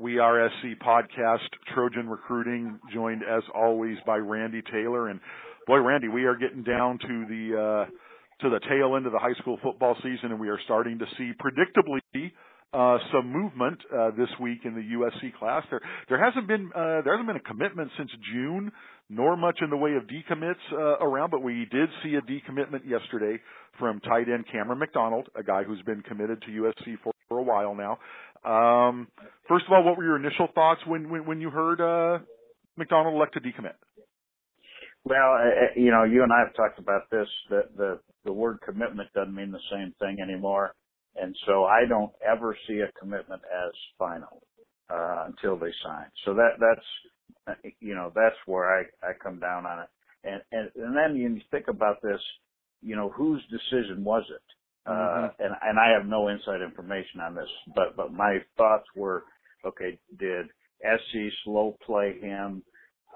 We are SC Podcast, Trojan Recruiting, joined as always by Randy Taylor. And boy, Randy, we are getting down to the uh, to the tail end of the high school football season, and we are starting to see predictably uh, some movement uh, this week in the USC class. There there hasn't been uh, there hasn't been a commitment since June, nor much in the way of decommits uh, around, but we did see a decommitment yesterday from tight end Cameron McDonald, a guy who's been committed to USC for, for a while now. Um, first of all, what were your initial thoughts when when, when you heard uh, McDonald elect to decommit? Well, uh, you know, you and I have talked about this. The the the word commitment doesn't mean the same thing anymore, and so I don't ever see a commitment as final uh, until they sign. So that that's uh, you know that's where I I come down on it. And and and then you think about this, you know, whose decision was it? Uh, mm-hmm. and, and I have no inside information on this, but, but my thoughts were, okay, did SC slow play him,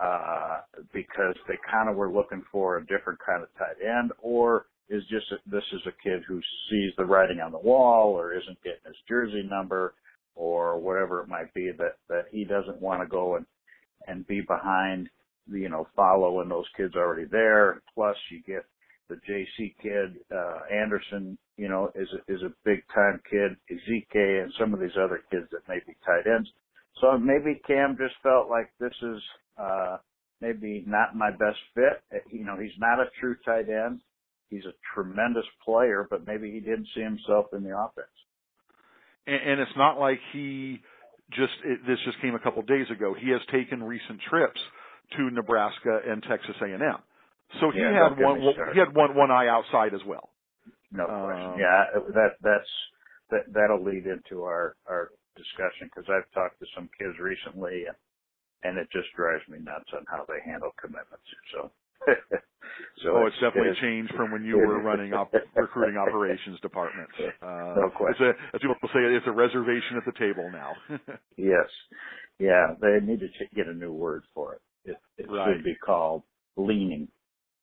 uh, because they kind of were looking for a different kind of tight end, or is just, a, this is a kid who sees the writing on the wall or isn't getting his jersey number or whatever it might be that, that he doesn't want to go and, and be behind, you know, following those kids already there. Plus you get the JC kid, uh, Anderson, you know, is a, is a big time kid, Ezeike and some of these other kids that may be tight ends. So maybe Cam just felt like this is, uh, maybe not my best fit. You know, he's not a true tight end. He's a tremendous player, but maybe he didn't see himself in the offense. And, and it's not like he just, it, this just came a couple days ago. He has taken recent trips to Nebraska and Texas A&M. So he yeah, had one, he had one, one eye outside as well. No question. Um, yeah, that that's that that'll lead into our our discussion because I've talked to some kids recently and and it just drives me nuts on how they handle commitments. So. so oh, it's, it's definitely it's, changed from when you were running op- recruiting operations departments. Uh, no question. It's a, as people say, it's a reservation at the table now. yes, yeah, they need to get a new word for it. It, it right. should be called leaning.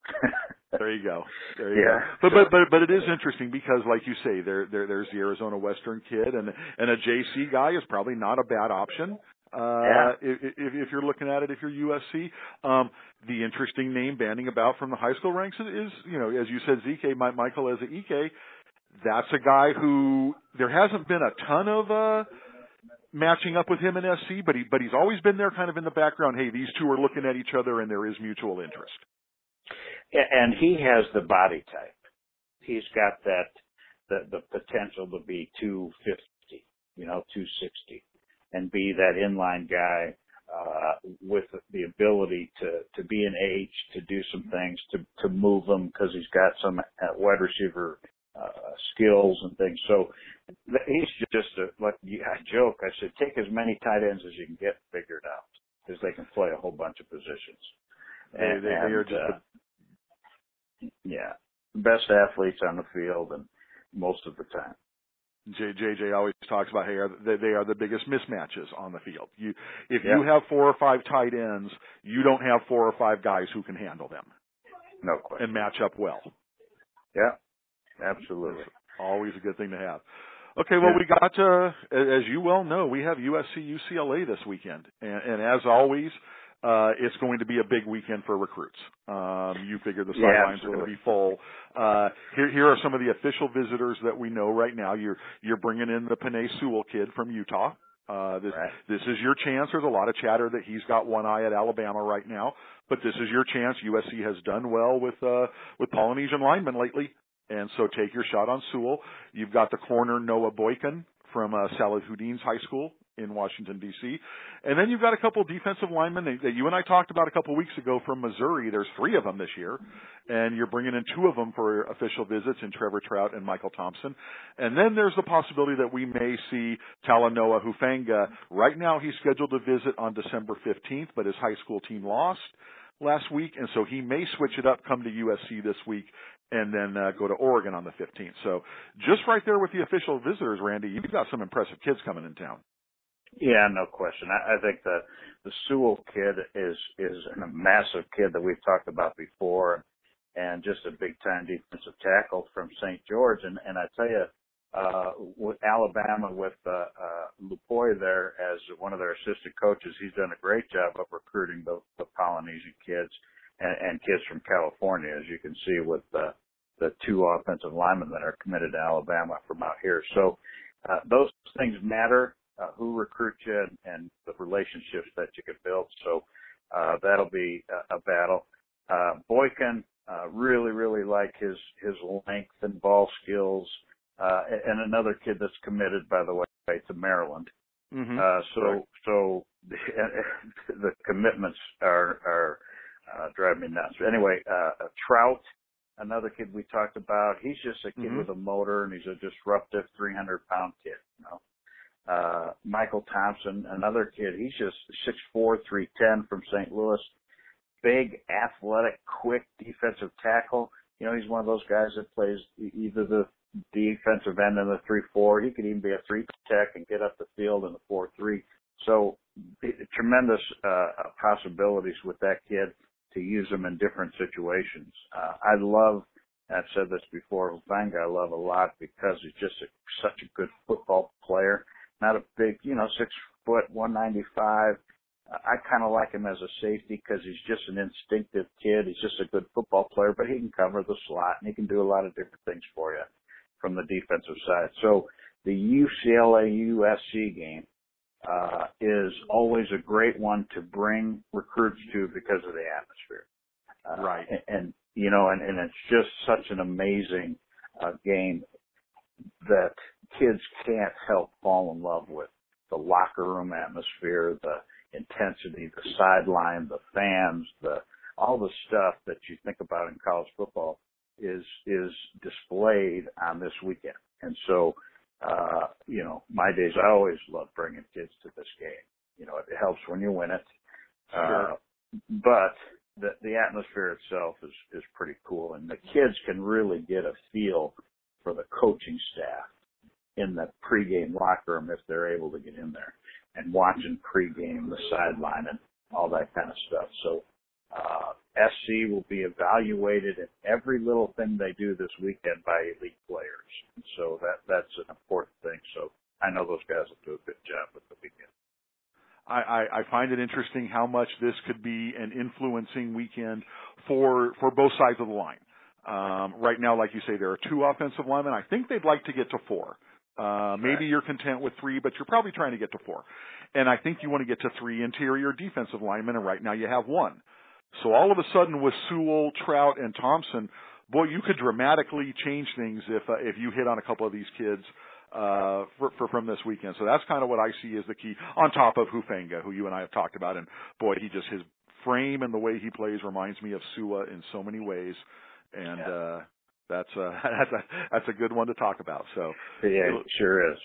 there you go. There you yeah. go. But but but but it is interesting because, like you say, there there there's the Arizona Western kid, and and a JC guy is probably not a bad option. Uh, yeah. if, if, if you're looking at it, if you're USC, um, the interesting name banding about from the high school ranks is, is you know, as you said, Ezeike, Michael Ezeike. That's a guy who there hasn't been a ton of uh, matching up with him in SC, but he but he's always been there, kind of in the background. Hey, these two are looking at each other, and there is mutual interest and he has the body type. He's got that the the potential to be 250, you know, 260, and be that inline guy uh, with the ability to to be an H, to do some things, to to move them because he's got some uh, wide receiver uh, skills and things. So he's just a like I joke. I said take as many tight ends as you can get figured out because they can play a whole bunch of positions. And, they, they, they are just uh, yeah, best athletes on the field and most of the time. JJ always talks about hey, they are the biggest mismatches on the field. You, if yeah. you have four or five tight ends, you don't have four or five guys who can handle them. No question. And match up well. Yeah, absolutely. It's always a good thing to have. Okay, well, yeah. we got, uh, as you well know, we have USC UCLA this weekend. And, and as always, uh, it's going to be a big weekend for recruits. Um, you figure the sidelines yeah, are going to be full. Uh, here, here are some of the official visitors that we know right now. You're you're bringing in the Penei Sewell kid from Utah. Uh, this right. this is your chance. There's a lot of chatter that he's got one eye at Alabama right now, but this is your chance. USC has done well with uh, with Polynesian linemen lately, and so take your shot on Sewell. You've got the corner Noah Boykin from uh, Salahuddin's high school in Washington D.C. And then you've got a couple defensive linemen that, you and I talked about a couple weeks ago from Missouri. There's three of them this year, and you're bringing in two of them for official visits in Trevor Trout and Michael Thompson. And then there's the possibility that we may see Talanoa Hufanga. Right now, he's scheduled to visit on December 15th, but his high school team lost last week, and so he may switch it up, come to USC this week, and then uh, go to Oregon on the 15th. So just right there with the official visitors, Randy, you've got some impressive kids coming in town. Yeah, no question. I, I think the the Sewell kid is is a massive kid that we've talked about before, and just a big time defensive tackle from St. George. And and I tell you, uh, with Alabama with uh, uh, Lupoi there as one of their assistant coaches. He's done a great job of recruiting the, the Polynesian kids and, and kids from California, as you can see with the the two offensive linemen that are committed to Alabama from out here. So uh, those things matter. Uh, who recruits you and, and the relationships that you can build. So uh, that'll be a, a battle. Uh, Boykin, uh, really, really like his his length and ball skills. Uh, and another kid that's committed, by the way, to Maryland. Mm-hmm. Uh, so right. so the, the commitments are are uh, driving me nuts. Anyway, uh, Trout, another kid we talked about. He's just a kid mm-hmm. with a motor, and he's a disruptive 300 pound kid. You know. Uh, Michael Thompson, another kid. He's just six four, three ten from St. Louis. Big, athletic, quick defensive tackle. You know, he's one of those guys that plays either the defensive end in the three four. He could even be a three tech and get up the field in the four three. So tremendous uh, possibilities with that kid to use him in different situations. Uh, I love. I've said this before. Hufanga I love a lot because he's just a, such a good football player. Not a big, you know, six foot, 195. I kind of like him as a safety because he's just an instinctive kid. He's just a good football player, but he can cover the slot and he can do a lot of different things for you from the defensive side. So the UCLA USC game uh, is always a great one to bring recruits to because of the atmosphere. Uh, right. And, and, you know, and, and it's just such an amazing uh, game that kids can't help fall in love with. The locker room atmosphere, the intensity, the sideline, the fans, the all the stuff that you think about in college football is is displayed on this weekend. And so, uh, you know, my days I always love bringing kids to this game. You know, it helps when you win it. Sure. Uh, but the the atmosphere itself is is pretty cool, and the kids can really get a feel for the coaching staff in the pregame locker room if they're able to get in there and watching pregame, the sideline, and all that kind of stuff. So uh, SC will be evaluated in every little thing they do this weekend by elite players. And so that that's an important thing. So I know those guys will do a good job with the weekend. I, I, find it interesting how much this could be an influencing weekend for for both sides of the line. Um, right now, like you say, there are two offensive linemen. I think they'd like to get to four. Uh, maybe you're content with three, but you're probably trying to get to four. And I think you want to get to three interior defensive linemen, and right now you have one. So all of a sudden with Sewell, Trout, and Thompson, boy, you could dramatically change things if uh, if you hit on a couple of these kids uh, for, for from this weekend. So that's kind of what I see as the key. On top of Hufanga, who you and I have talked about, and boy, he just his frame and the way he plays reminds me of Sua in so many ways, and yeah. uh, that's uh, that's a that's a good one to talk about. So yeah, it sure is.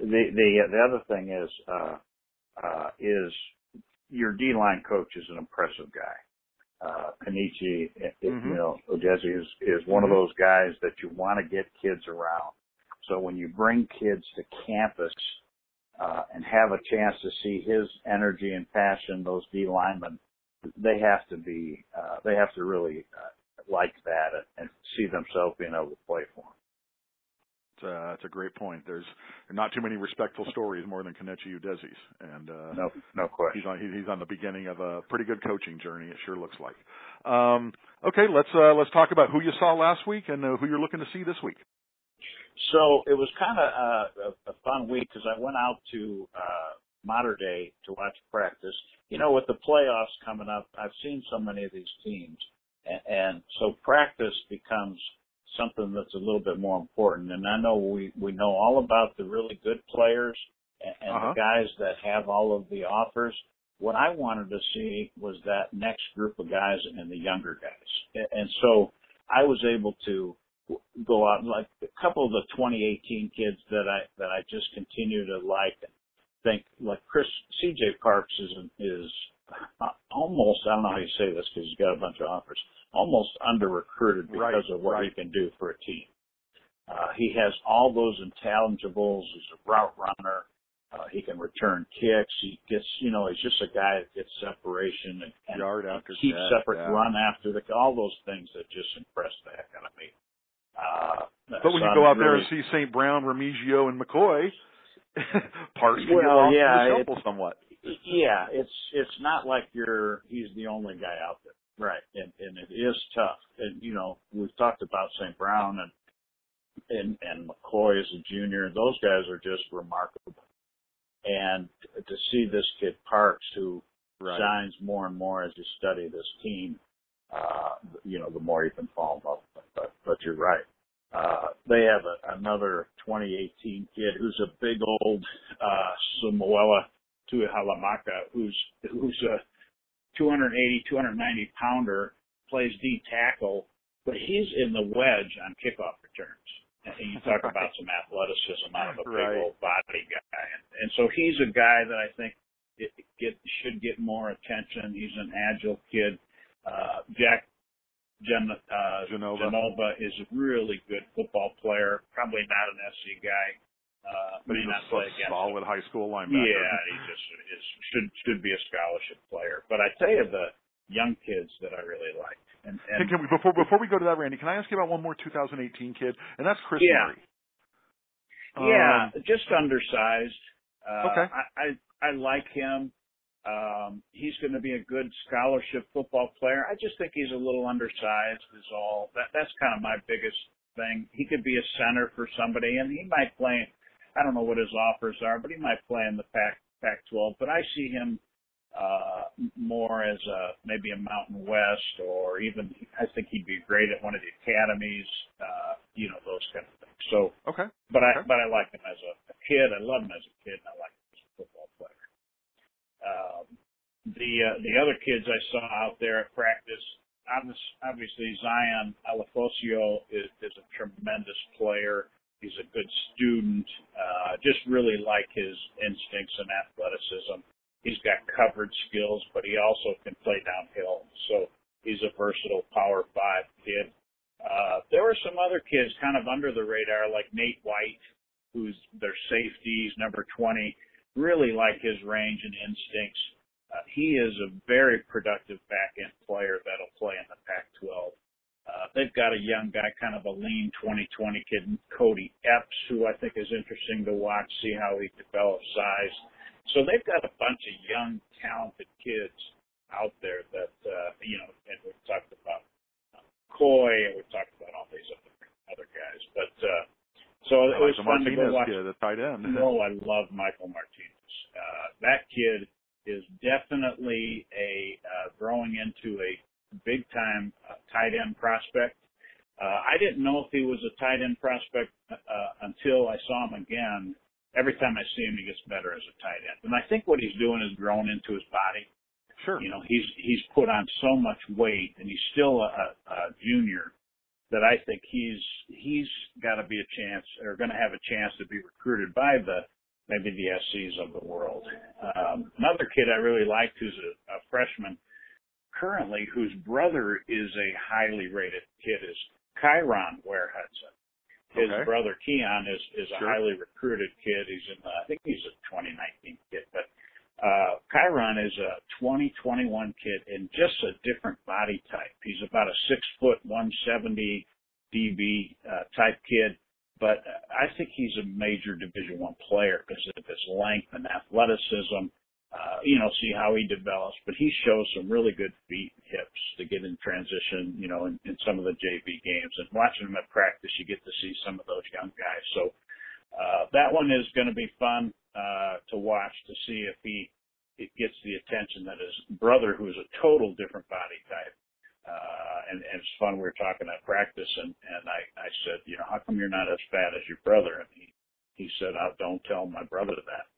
The the the other thing is uh, uh, is your D line coach is an impressive guy uh, Kenechi, mm-hmm. you know, Udeze is, is one mm-hmm. of those guys that you want to get kids around. So when you bring kids to campus, uh, and have a chance to see his energy and passion, those D linemen, they have to be, uh, they have to really, uh, like that and, see themselves being able to play for him. It's a, a great point. There's not too many respectful stories more than Kenechi Udeze's, and uh, no, no question. He's on he's on the beginning of a pretty good coaching journey. It sure looks like. Um, okay, let's uh, let's talk about who you saw last week and uh, who you're looking to see this week. So it was kind of uh, a, a fun week because I went out to uh, Mater Dei to watch practice. You know, with the playoffs coming up, I've seen so many of these teams, and, so practice becomes something that's a little bit more important. And I know we we know all about the really good players and, and uh-huh. the guys that have all of the offers. What I wanted to see was that next group of guys and the younger guys. And so I was able to go out like a couple of the 2018 kids that I that I just continue to like and think like Chris CJ Parks is is almost I don't know how you say this because he's got a bunch of offers almost under recruited because right, of what right. he can do for a team. Uh, he has all those intangibles. He's a route runner. Uh, he can return kicks. He gets, you know, he's just a guy that gets separation and, and Yard after keep that, separate, yeah. run after the, all those things that just impress the heck out of me. Uh, But when you go out really, there and see St. Brown, Remigio, and McCoy, parts well, yeah, the shuffle somewhat. Yeah, it's it's not like you're he's the only guy out there. Right. And and it is tough. And you know, we've talked about St. Brown and and and McCoy as a junior. Those guys are just remarkable. And to see this kid Parks, who right. shines more and more as you study this team, uh, you know, the more you can fall in love with. But but you're right. Uh, they have a, another 2018 kid who's a big old uh, Samuela Tuihalamaka, who's who's a 280, 290 pounder, plays D tackle, but he's in the wedge on kickoff returns. And you talk about some athleticism out of a big right. old body guy, and, and so he's a guy that I think it get should get more attention. He's an agile kid. Uh, Jack Gen, uh, Genova. Genova is a really good football player. Probably not an SC guy. Uh, but he's not a play against solid him. high school linebacker. Yeah, he just is should should be a scholarship player. But I tell you, the young kids that I really like. And, and hey, can we, before before we go to that, Randy, can I ask you about one more 2018 kid, and that's Chris yeah. Murray. Yeah, um, just undersized. Uh, okay. I, I I like him. Um, he's going to be a good scholarship football player. I just think he's a little undersized. Is all that. That's kind of my biggest thing. He could be a center for somebody, and he might play. I don't know what his offers are, but he might play in the Pac Pac-12. But I see him uh, more as a maybe a Mountain West, or even I think he'd be great at one of the academies. Uh, you know those kind of things. So, okay. But I okay. but I like him as a, a kid. I love him as a kid, and I like him as a football player. Um, the uh, the other kids I saw out there at practice, obviously Zion Alafosio is, is a tremendous player. He's a good student. Just really like his instincts and athleticism. He's got coverage skills, but he also can play downhill. So he's a versatile power five kid. Uh, there were some other kids kind of under the radar, like Nate White, who's their safeties, number 20 really like his range and instincts. Uh, he is a very productive back end player that'll play in the Pac-12. Uh, they've got a young guy, kind of a lean 2020 kid, Cody Epps, who I think is interesting to watch, see how he develops size. So they've got a bunch of young, talented kids out there that, uh, you know, and we've talked about uh, Coy, and we've talked about all these other, other guys. But, uh, so it was fun Martinez to go watch. Kid, the tight end. no, I love Michael Martinez. Uh, that kid is definitely a uh, growing into a big time uh, tight end prospect. Uh, I didn't know if he was a tight end prospect uh, until I saw him again. Every time I see him, he gets better as a tight end, and I think what he's doing is growing into his body. Sure. You know, he's he's put on so much weight, and he's still a, a junior that I think he's he's got to be a chance or going to have a chance to be recruited by the maybe the SCs of the world. Um, another kid I really liked who's a, a freshman currently, whose brother is a highly rated kid, is Kyron Ware Hudson. His okay. brother Keon is is a sure. highly recruited kid. He's in the, I think he's a 2019 kid, but uh, Kyron is a 2021 kid in just a different body type. He's about a six foot, 170 DB uh, type kid, but I think he's a major Division One player because of his length and athleticism. Uh, you know, see how he develops, but he shows some really good feet and hips to get in transition, you know, in, in some of the JV games. And watching him at practice, you get to see some of those young guys. So uh, that one is going to be fun uh, to watch to see if he it gets the attention that his brother, who is a total different body type, uh, and, and it's fun. We were talking at practice, and and I I said, you know, how come you're not as fat as your brother? And he he said, oh, don't tell my brother that.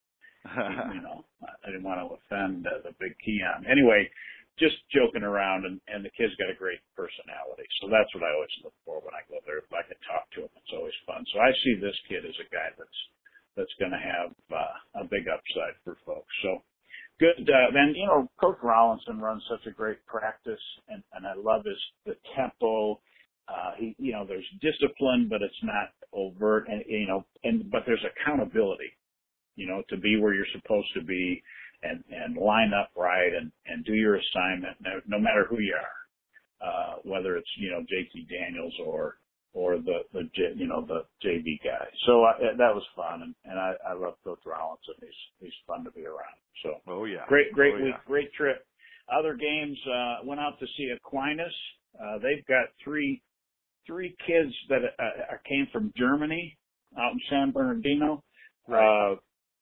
You know, I didn't want to offend uh, the big Keon. Anyway, just joking around, and and the kid's got a great personality, so that's what I always look for when I go there. If I can talk to him, it's always fun. So I see this kid as a guy that's that's going to have uh, a big upside for folks. So good. Uh, then you know, Coach Rollinson runs such a great practice, and and I love his the tempo. Uh, he, you know, there's discipline, but it's not overt, and you know, and but there's accountability. You know, to be where you're supposed to be, and and line up right, and and do your assignment, no, no matter who you are, uh, whether it's you know JT Daniels or or the the J, you know the JV guy. So I, that was fun, and, and I, I love Coach Rollins, and he's he's fun to be around. So oh yeah, great great oh, week, yeah. great trip. Other games uh, went out to see Aquinas. Uh, they've got three three kids that uh, came from Germany out in San Bernardino. Right. Uh,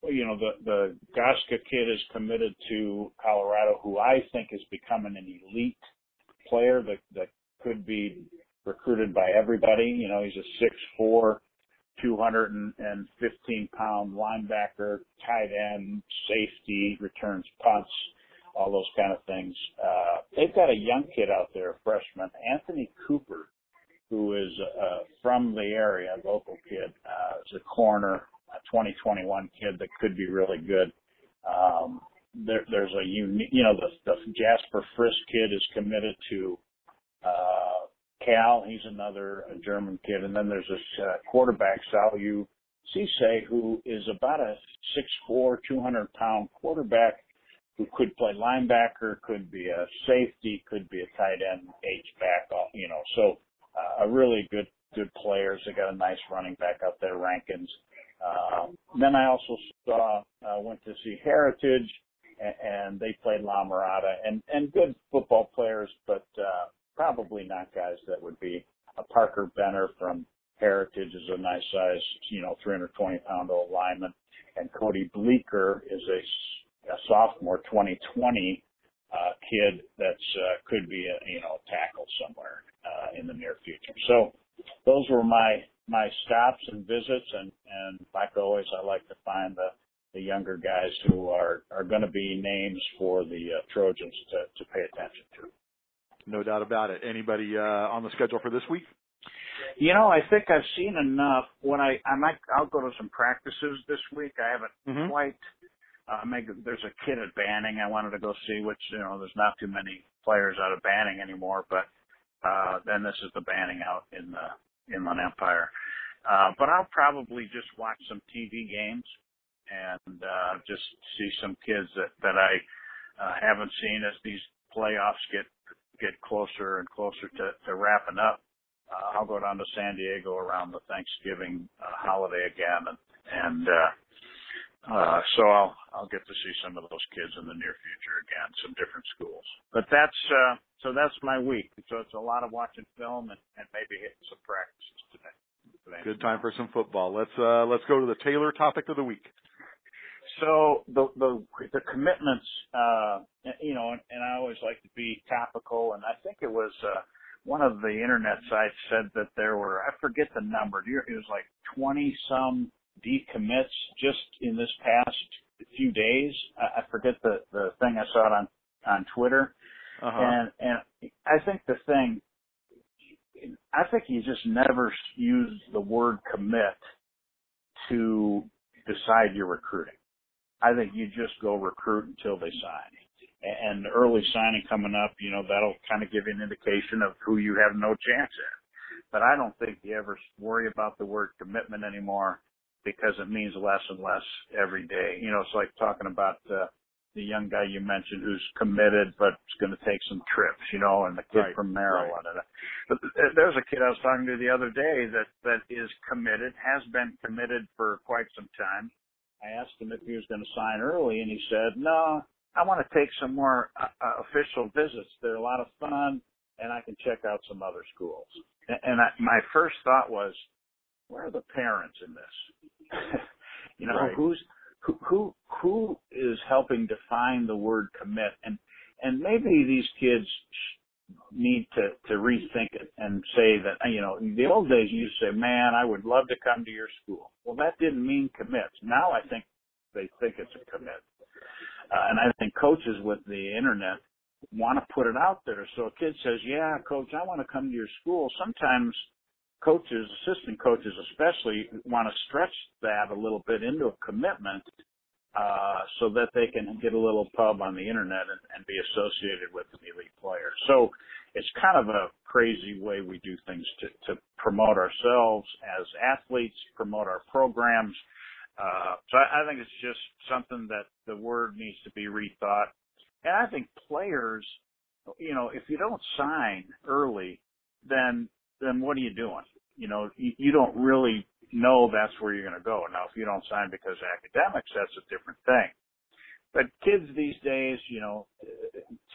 you know, the, the Goska kid is committed to Colorado, who I think is becoming an elite player that, that could be recruited by everybody. You know, he's a six four, two hundred and fifteen pound linebacker, tight end, safety, returns punts, all those kind of things. Uh, they've got a young kid out there, a freshman, Anthony Cooper, who is uh, from the area, local kid, uh, is a corner, 2021 kid that could be really good. Um, there, there's a unique, you know, the, the Jasper Frisk kid is committed to uh, Cal. He's another a German kid, and then there's this uh, quarterback Salu Cisse, who is about a 6'4", 200 pound quarterback who could play linebacker, could be a safety, could be a tight end, H back, you know. So uh, a really good good players. They got a nice running back up there, Rankins. Um, then I also saw uh, went to see Heritage, and, and they played La Mirada, and and good football players, but uh, probably not guys that would be a Parker Benner from Heritage is a nice size, you know, 320 pound old lineman, and Cody Bleeker is a, a sophomore 2020 uh, kid that's uh, could be a you know tackle somewhere uh, in the near future. So those were my my stops and visits, and and like always, I like to find the the younger guys who are are going to be names for the uh, Trojans to to pay attention to. No doubt about it. Anybody uh, on the schedule for this week? You know, I think I've seen enough. When I I might I'll go to some practices this week. I haven't mm-hmm. quite. Uh, make, there's a kid at Banning I wanted to go see, which you know there's not too many players out of Banning anymore, but uh, then this is the Banning out in the Inland Empire. Uh, but I'll probably just watch some TV games and uh, just see some kids that that I uh, haven't seen as these playoffs get get closer and closer to, to wrapping up. Uh, I'll go down to San Diego around the Thanksgiving uh, holiday again, and and uh, uh, so I'll I'll get to see some of those kids in the near future again, some different schools. But that's uh, so that's my week. So it's a lot of watching film and, and maybe hitting some practices today. today. Good time for some football. Let's uh, let's go to the Taylor topic of the week. So the the the commitments, uh, you know, and, and I always like to be topical, and I think it was uh, one of the internet sites said that there were I forget the number. It was like twenty some decommits just in this past few days. I, I forget the the thing I saw it on on Twitter, uh-huh. and and I think the thing, I think you just never use the word commit to decide your recruiting. I think you just go recruit until they sign. And early signing coming up, you know, that'll kind of give you an indication of who you have no chance at. But I don't think you ever worry about the word commitment anymore because it means less and less every day. You know, it's like talking about uh, the young guy you mentioned who's committed but is going to take some trips, you know, and the kid right, from Maryland. Right. But there's a kid I was talking to the other day that that is committed, has been committed for quite some time I asked him if he was going to sign early, and he said, "No, I want to take some more uh, uh, official visits. They're a lot of fun, and I can check out some other schools." And, and I, my first thought was, "Where are the parents in this? you know, right. who's who, who who is helping define the word commit?" And and maybe these kids need to to rethink it and say that you know in the old days you say man i would love to come to your school well that didn't mean commit now i think they think it's a commit uh, and i think coaches with the internet want to put it out there so a kid says yeah coach i want to come to your school sometimes coaches assistant coaches especially want to stretch that a little bit into a commitment uh, so that they can get a little pub on the internet and, and be associated with an elite player. So it's kind of a crazy way we do things to, to promote ourselves as athletes, promote our programs. Uh, so I, I think it's just something that the word needs to be rethought. And I think players, you know, if you don't sign early, then then what are you doing? you know, you, you don't really know that's where you're going to go. Now, if you don't sign because of academics, that's a different thing. But kids these days, you know,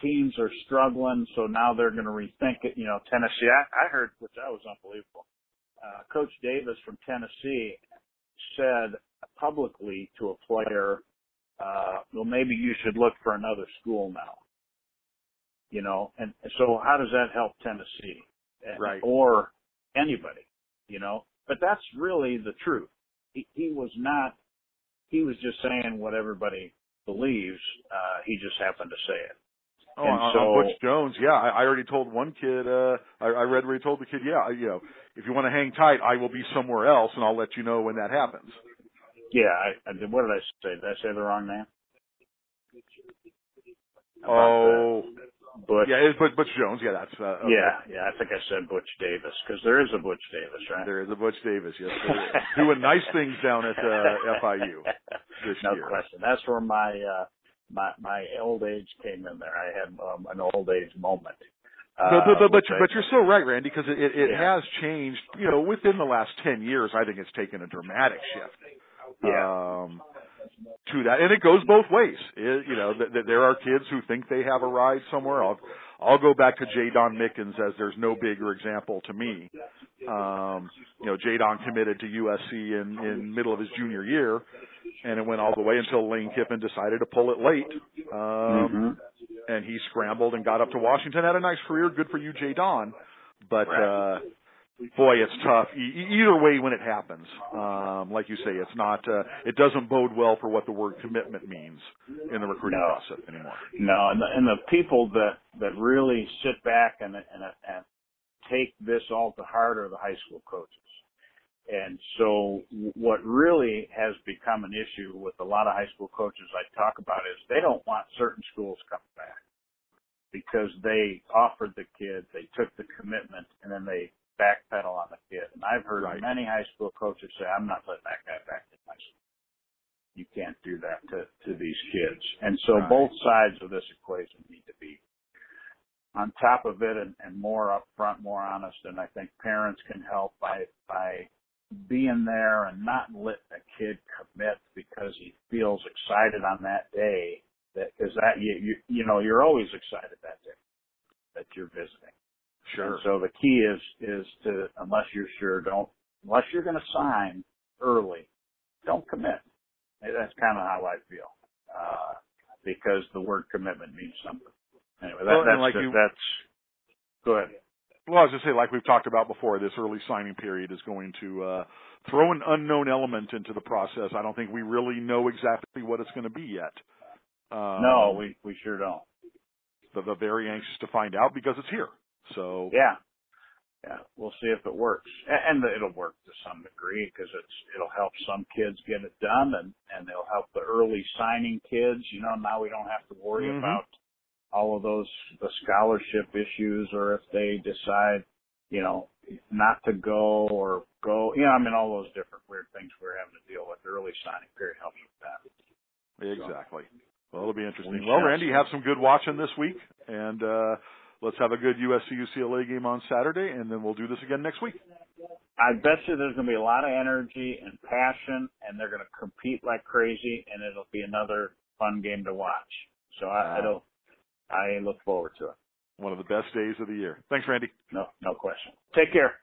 teams are struggling, so now they're going to rethink it. You know, Tennessee, I, I heard, which I was unbelievable. Uh, Coach Davis from Tennessee said publicly to a player, uh, well, maybe you should look for another school now. You know, and so how does that help Tennessee? Right. Or anybody, you know? But that's really the truth. He, he was not, he was just saying what everybody believes. Uh, he just happened to say it. Oh, and on, so, on Butch Jones, yeah, I, I already told one kid. uh I, I read where he told the kid, yeah, you know, if you want to hang tight, I will be somewhere else, and I'll let you know when that happens. Yeah, I, I did. What did I say? Did I say the wrong name? oh, Butch. Yeah, it's Butch, Butch Jones. Yeah, that's. Uh, okay. Yeah, yeah. I think I said Butch Davis because there is a Butch Davis, right? There is a Butch Davis. Yes, doing nice things down at uh, FIU this no year. No question. That's where my uh, my my old age came in there. I had um, an old age moment. Uh, but but but, but, you're, but you're so right, Randy, because it it, it yeah. has changed. You know, within the last ten years, I think it's taken a dramatic shift. Yeah. Um, to that, and it goes both ways. It, you know, th- th- there are kids who think they have a ride somewhere. I'll I'll go back to Jaydon Mickens as there's no bigger example to me. Um, you know, Jaydon committed to USC in in middle of his junior year, and it went all the way until Lane Kiffin decided to pull it late. Um, mm-hmm. And he scrambled and got up to Washington. Had a nice career. Good for you, Jaydon. But right. uh, boy, it's tough. E- either way, when it happens, um, like you say, it's not. Uh, it doesn't bode well for what the word commitment means in the recruiting no. process anymore. No, and the, and the people that that really sit back and and and take this all to heart are the high school coaches. And so what really has become an issue with a lot of high school coaches I talk about is they don't want certain schools coming back because they offered the kid, they took the commitment, and then they backpedal on the kid. And I've heard right. many high school coaches say, I'm not letting that guy back in high school. You can't do that to, to these kids. And so right. both sides of this equation need to be on top of it and, and more upfront, more honest. And I think parents can help by, by being there and not letting a kid commit because he feels excited on that day that, cause that, you, you, you know, you're always excited that day that you're visiting. Sure. And so the key is is to unless you're sure, don't unless you're going to sign early, don't commit. That's kind of how I feel, uh, because the word commitment means something. Anyway, that, well, that's like you, that's go ahead. Well, I was just say, like we've talked about before, this early signing period is going to uh, throw an unknown element into the process. I don't think we really know exactly what it's going to be yet. Um, no, we we sure don't. But they're very anxious to find out because it's here. So yeah, yeah, we'll see if it works, and it'll work to some degree because it's it'll help some kids get it done, and and it'll help the early signing kids. You know, now we don't have to worry mm-hmm. about all of those the scholarship issues, or if they decide, you know, not to go or go. You know, I mean, all those different weird things we're having to deal with. The early signing period helps with that. Exactly. So, well, it'll be interesting. We well, Randy, you have some good watching this week, and. uh let's have a good USC UCLA game on Saturday, and then we'll do this again next week. I bet you there's going to be a lot of energy and passion, and they're going to compete like crazy, and it'll be another fun game to watch. So I, it'll, I look forward to it. One of the best days of the year. Thanks, Randy. No, no question. Take care.